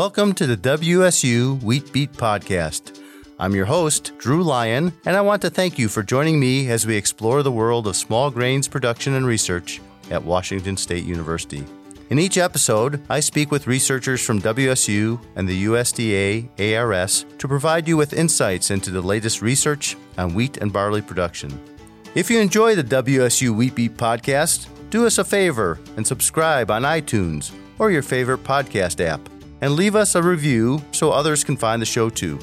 welcome to the WSU Wheat Beat Podcast. I'm your host, Drew Lyon, and I want to thank you for joining me as we explore the world of small grains production and research at Washington State University. In each episode, I speak with researchers from WSU and the USDA ARS to provide you with insights into the latest research on wheat and barley production. If you enjoy the WSU Wheat Beat podcast, do us a favor and subscribe on iTunes or your favorite podcast app, and leave us a review so others can find the show too.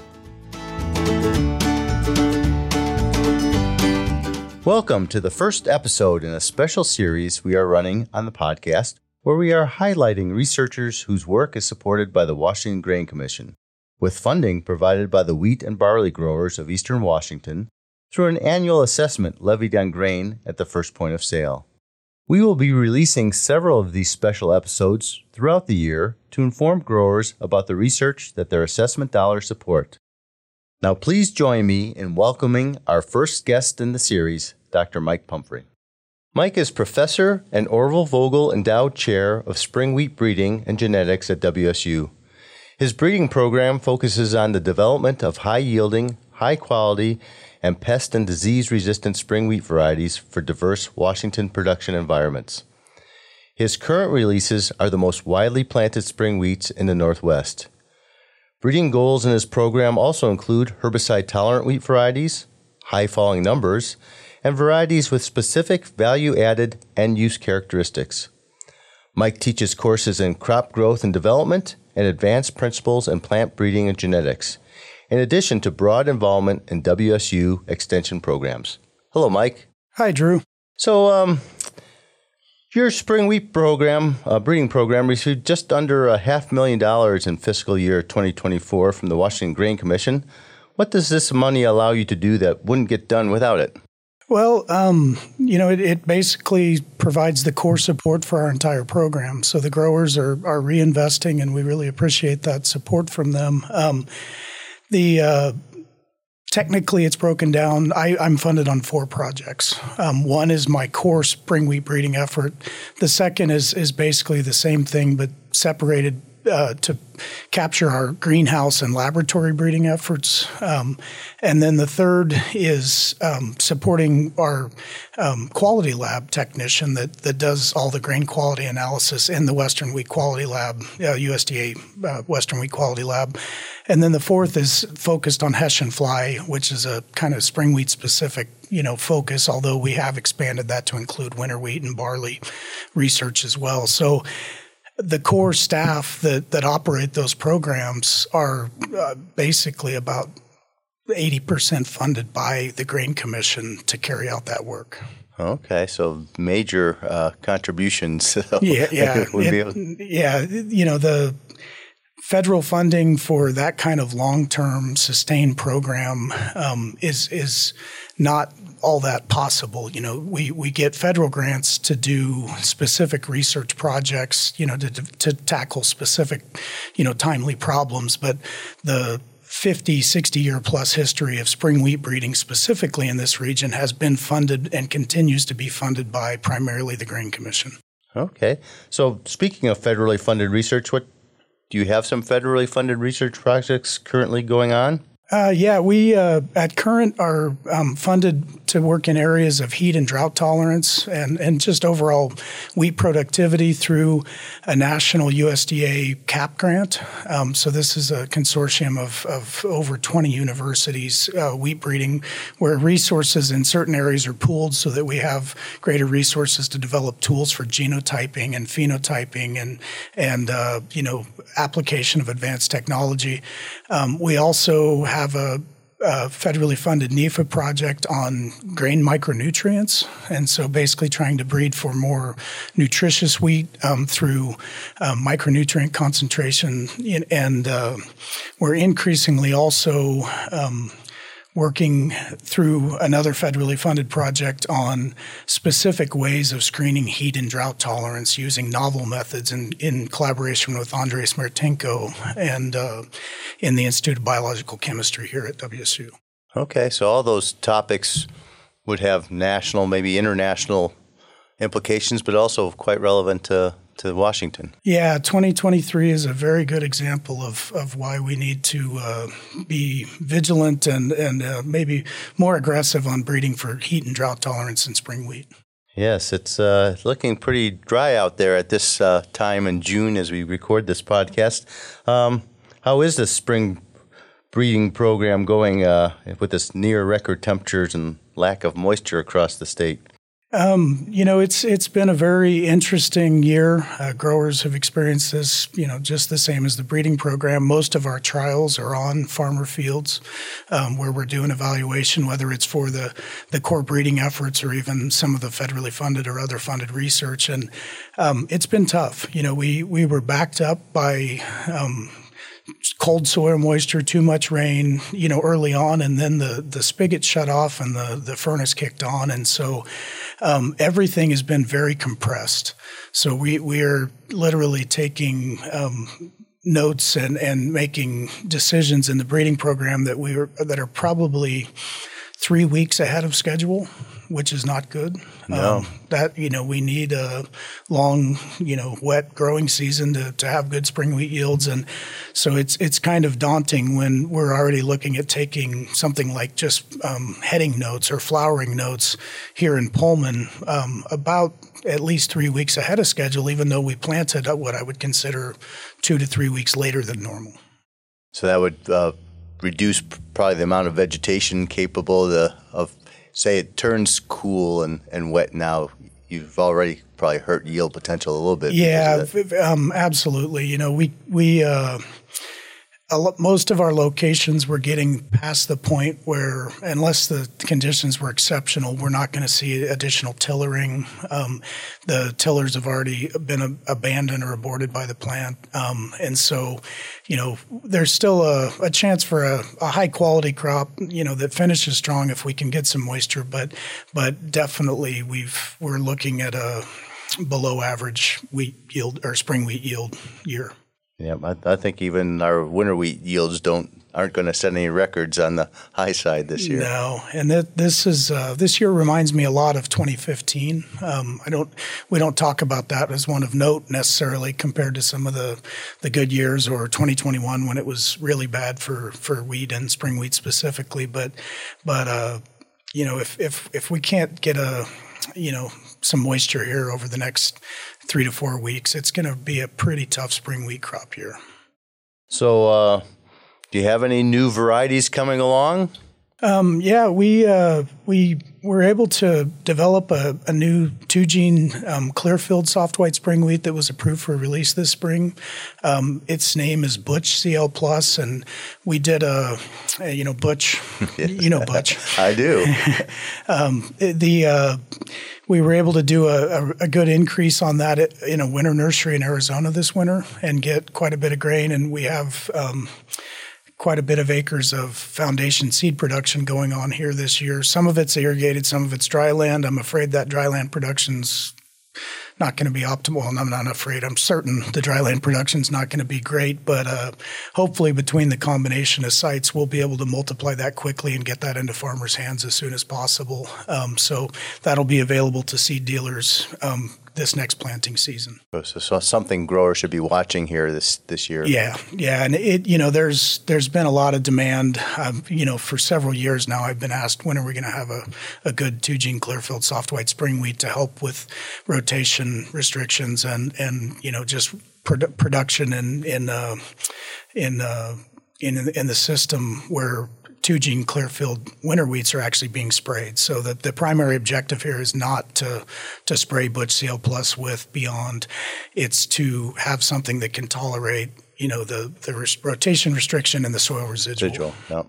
Welcome to the first episode in a special series we are running on the podcast where we are highlighting researchers whose work is supported by the Washington Grain Commission, with funding provided by the wheat and barley growers of eastern Washington through an annual assessment levied on grain at the first point of sale. We will be releasing several of these special episodes throughout the year to inform growers about the research that their assessment dollars support. Now, please join me in welcoming our first guest in the series, Dr. Mike Pumphrey. Mike is professor and Orville Vogel Endowed Chair of Spring Wheat Breeding and Genetics at WSU. His breeding program focuses on the development of high yielding, high quality, and pest and disease resistant spring wheat varieties for diverse Washington production environments. His current releases are the most widely planted spring wheats in the Northwest. Breeding goals in his program also include herbicide tolerant wheat varieties, high falling numbers, and varieties with specific value added end use characteristics. Mike teaches courses in crop growth and development and advanced principles in plant breeding and genetics in addition to broad involvement in WSU extension programs. Hello, Mike. Hi, Drew. So, um, your spring wheat program, uh, breeding program, received just under a half million dollars in fiscal year 2024 from the Washington Grain Commission. What does this money allow you to do that wouldn't get done without it? Well, um, you know, it, it, basically provides the core support for our entire program. So the growers are, are reinvesting, and we really appreciate that support from them. Um, the uh, technically it's broken down. I, am funded on four projects. Um, one is my core spring wheat breeding effort. The second is is basically the same thing but separated uh, to capture our greenhouse and laboratory breeding efforts. Um, and then the third is um, supporting our um, quality lab technician that, that does all the grain quality analysis in the Western Wheat Quality Lab, uh, USDA uh, Western Wheat Quality Lab. And then the fourth is focused on Hessian fly, which is a kind of spring wheat specific you know focus although we have expanded that to include winter wheat and barley research as well so the core staff that, that operate those programs are uh, basically about 80% funded by the Grain Commission to carry out that work. Okay, so major uh, contributions. yeah, yeah, it, yeah. You know the federal funding for that kind of long-term sustained program um, is is not all that possible. You know, we, we get federal grants to do specific research projects, you know, to, to tackle specific, you know, timely problems. But the 50, 60 year plus history of spring wheat breeding, specifically in this region, has been funded and continues to be funded by primarily the Grain Commission. Okay. So, speaking of federally funded research, what do you have some federally funded research projects currently going on? Uh, yeah, we uh, at Current are um, funded to work in areas of heat and drought tolerance and, and just overall wheat productivity through a national USDA CAP grant. Um, so, this is a consortium of, of over 20 universities, uh, wheat breeding, where resources in certain areas are pooled so that we have greater resources to develop tools for genotyping and phenotyping and, and uh, you know, application of advanced technology. Um, we also have a, a, federally funded NIFA project on grain micronutrients. And so basically trying to breed for more nutritious wheat um, through um, micronutrient concentration. And uh, we're increasingly also um, working through another federally funded project on specific ways of screening heat and drought tolerance using novel methods in, in collaboration with Andrei Smertenko and uh, in the Institute of Biological Chemistry here at WSU. Okay, so all those topics would have national, maybe international implications, but also quite relevant to to Washington. Yeah, 2023 is a very good example of, of why we need to uh, be vigilant and, and uh, maybe more aggressive on breeding for heat and drought tolerance in spring wheat. Yes, it's uh, looking pretty dry out there at this uh, time in June as we record this podcast. Um, how is the spring breeding program going uh, with this near record temperatures and lack of moisture across the state? Um, you know, it's it's been a very interesting year. Uh, growers have experienced this, you know, just the same as the breeding program. Most of our trials are on farmer fields, um, where we're doing evaluation, whether it's for the the core breeding efforts or even some of the federally funded or other funded research. And um, it's been tough. You know, we we were backed up by um, cold soil moisture, too much rain, you know, early on, and then the the spigot shut off and the the furnace kicked on, and so um, everything has been very compressed. So we we are literally taking. Um, notes and, and making decisions in the breeding program that we are that are probably three weeks ahead of schedule which is not good. No. Um, that you know we need a long, you know, wet growing season to, to have good spring wheat yields, and so it's it's kind of daunting when we're already looking at taking something like just um, heading notes or flowering notes here in Pullman um, about at least three weeks ahead of schedule, even though we planted what I would consider two to three weeks later than normal. So that would uh, reduce probably the amount of vegetation capable the, of say it turns cool and, and wet now, you've already probably hurt yield potential a little bit. Yeah, um, absolutely. You know, we we uh, most of our locations were getting past the point where, unless the conditions were exceptional, we're not going to see additional tillering. Um, the tillers have already been abandoned or aborted by the plant, um, and so, you know, there's still a, a chance for a, a, high quality crop, you know, that finishes strong if we can get some moisture. But, but definitely, we've we're looking at a below average wheat yield or spring wheat yield year. Yeah, I, I, think even our winter wheat yields don't aren't going to set any records on the high side this year. No, and this is uh, this year reminds me a lot of 2015. Um, I don't we don't talk about that as one of note necessarily compared to some of the the good years or 2021 when it was really bad for for wheat and spring wheat specifically. But but uh, you know if if if we can't get a you know some moisture here over the next three to four weeks, it's going to be a pretty tough spring wheat crop year. So, uh, do you have any new varieties coming along? Um, yeah, we uh, we were able to develop a, a new two gene um, Clearfield soft white spring wheat that was approved for release this spring. Um, its name is Butch CL Plus, and we did a, a you know Butch, you know Butch. I do. Um, the uh, we were able to do a, a, good increase on that in a winter nursery in Arizona this winter and get quite a bit of grain, and we have um, quite a bit of acres of foundation seed production going on here this year. Some of it's irrigated, some of it's dry land. I'm afraid that dry land production's not going to be optimal, and I'm not afraid. I'm certain the dryland production is not going to be great, but uh, hopefully, between the combination of sites, we'll be able to multiply that quickly and get that into farmers' hands as soon as possible. Um, so that'll be available to seed dealers um, this next planting season. So, so, something growers should be watching here this this year. Yeah, yeah, and it you know there's there's been a lot of demand. Um, you know, for several years now, I've been asked when are we going to have a, a good two gene Clearfield soft white spring wheat to help with rotation restrictions and and you know just produ- production in in uh, in uh, in in the system where two gene Clearfield winter wheats are actually being sprayed. So the, the primary objective here is not to to spray Butch CL Plus with Beyond. It's to have something that can tolerate you know the the res- rotation restriction and the soil residual. Residual. Yep.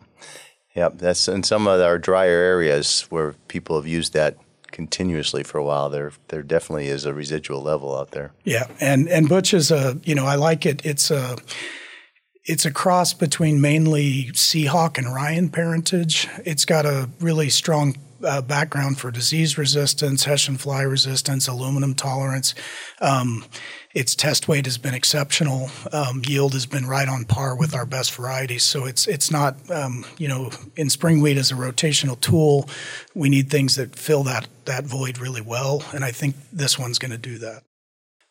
Yep. That's in some of our drier areas where people have used that continuously for a while. There, there definitely is a residual level out there. Yeah, and and Butch is a you know I like it. It's a it's a cross between mainly Seahawk and Ryan parentage. It's got a really strong uh, background for disease resistance, Hessian fly resistance, aluminum tolerance. Um, its test weight has been exceptional. Um, yield has been right on par with our best varieties. So it's it's not um, you know in spring wheat as a rotational tool, we need things that fill that that void really well, and I think this one's going to do that.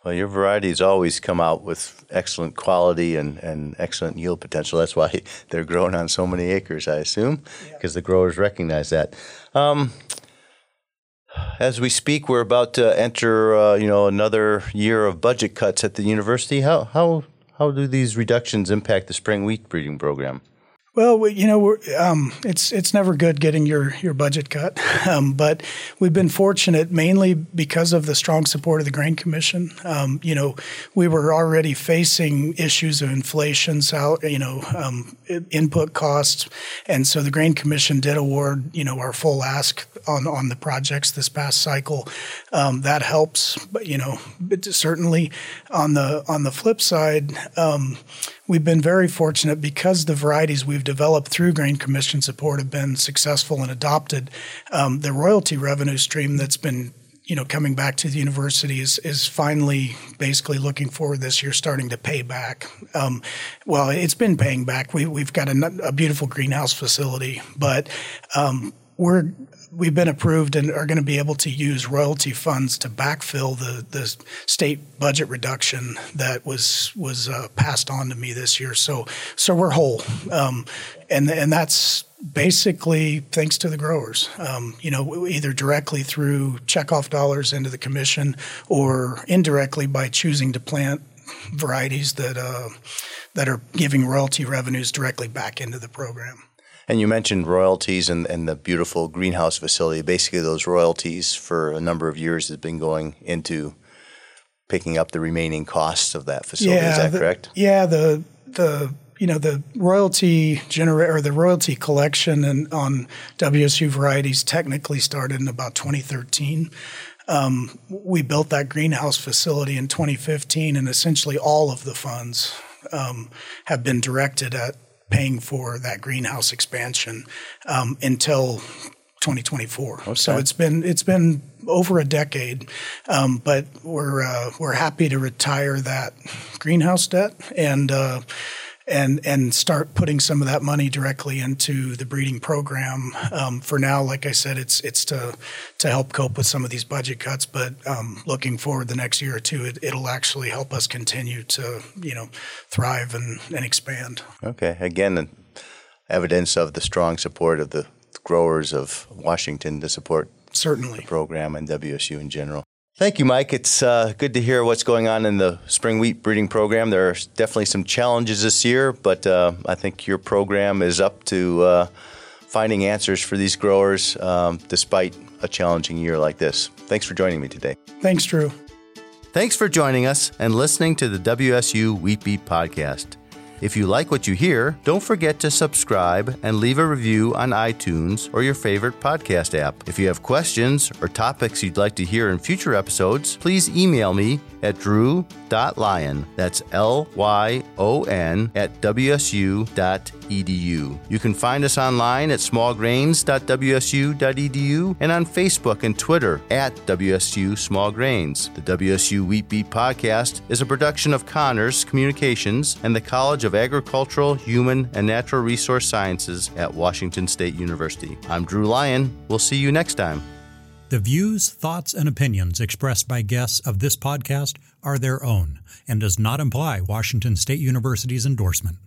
Well, your varieties always come out with excellent quality and, and excellent yield potential. That's why they're grown on so many acres, I assume, because yeah. the growers recognize that. Um, as we speak, we're about to enter, uh, you know, another year of budget cuts at the university. How how how do these reductions impact the spring wheat breeding program? Well, you know, um, it's it's never good getting your your budget cut, um, but we've been fortunate mainly because of the strong support of the Grain Commission. Um, you know, we were already facing issues of inflation, sal- you know, um, input costs, and so the Grain Commission did award you know our full ask on on the projects this past cycle. Um, that helps, but you know, certainly on the on the flip side um, we've been very fortunate because the varieties we've developed through Grain Commission support have been successful and adopted. Um, the royalty revenue stream that's been you know coming back to the university is, is finally basically looking forward this year starting to pay back um, well it's been paying back we, we've got a, a beautiful greenhouse facility but um, we're we've been approved and are going to be able to use royalty funds to backfill the, the state budget reduction that was was uh, passed on to me this year. So so we're whole, um, and and that's basically thanks to the growers. Um, you know, either directly through checkoff dollars into the commission or indirectly by choosing to plant varieties that uh, that are giving royalty revenues directly back into the program. And you mentioned royalties and, and the beautiful greenhouse facility. Basically, those royalties for a number of years has been going into picking up the remaining costs of that facility. Yeah, Is that the, correct? Yeah, the the you know the royalty genera- or the royalty collection and on WSU varieties technically started in about 2013. Um, we built that greenhouse facility in 2015, and essentially all of the funds um, have been directed at paying for that greenhouse expansion um, until 2024. Okay. So it's been it's been over a decade, um, but we're uh, we're happy to retire that greenhouse debt and. Uh, and and start putting some of that money directly into the breeding program. Um, for now, like I said, it's it's to to help cope with some of these budget cuts. But um, looking forward the next year or two, it, it'll actually help us continue to you know thrive and, and expand. Okay, again, evidence of the strong support of the growers of Washington to support certainly the program and WSU in general. Thank you, Mike. It's uh, good to hear what's going on in the spring wheat breeding program. There are definitely some challenges this year, but uh, I think your program is up to uh, finding answers for these growers um, despite a challenging year like this. Thanks for joining me today. Thanks, Drew. Thanks for joining us and listening to the WSU Wheat Beat podcast. If you like what you hear, don't forget to subscribe and leave a review on iTunes or your favorite podcast app. If you have questions or topics you'd like to hear in future episodes, please email me at drew.lyon. That's L Y O N at wsu.edu. You can find us online at smallgrains.wsu.edu and on Facebook and Twitter at WSU Small Grains. The WSU Wheat Beat podcast is a production of CAHNRS Communications and the College of Agricultural, Human, and Natural Resource Sciences at Washington State University. I'm Drew Lyon. We'll see you next time. The views, thoughts, and opinions expressed by guests of this podcast are their own and does not imply Washington State University's endorsement.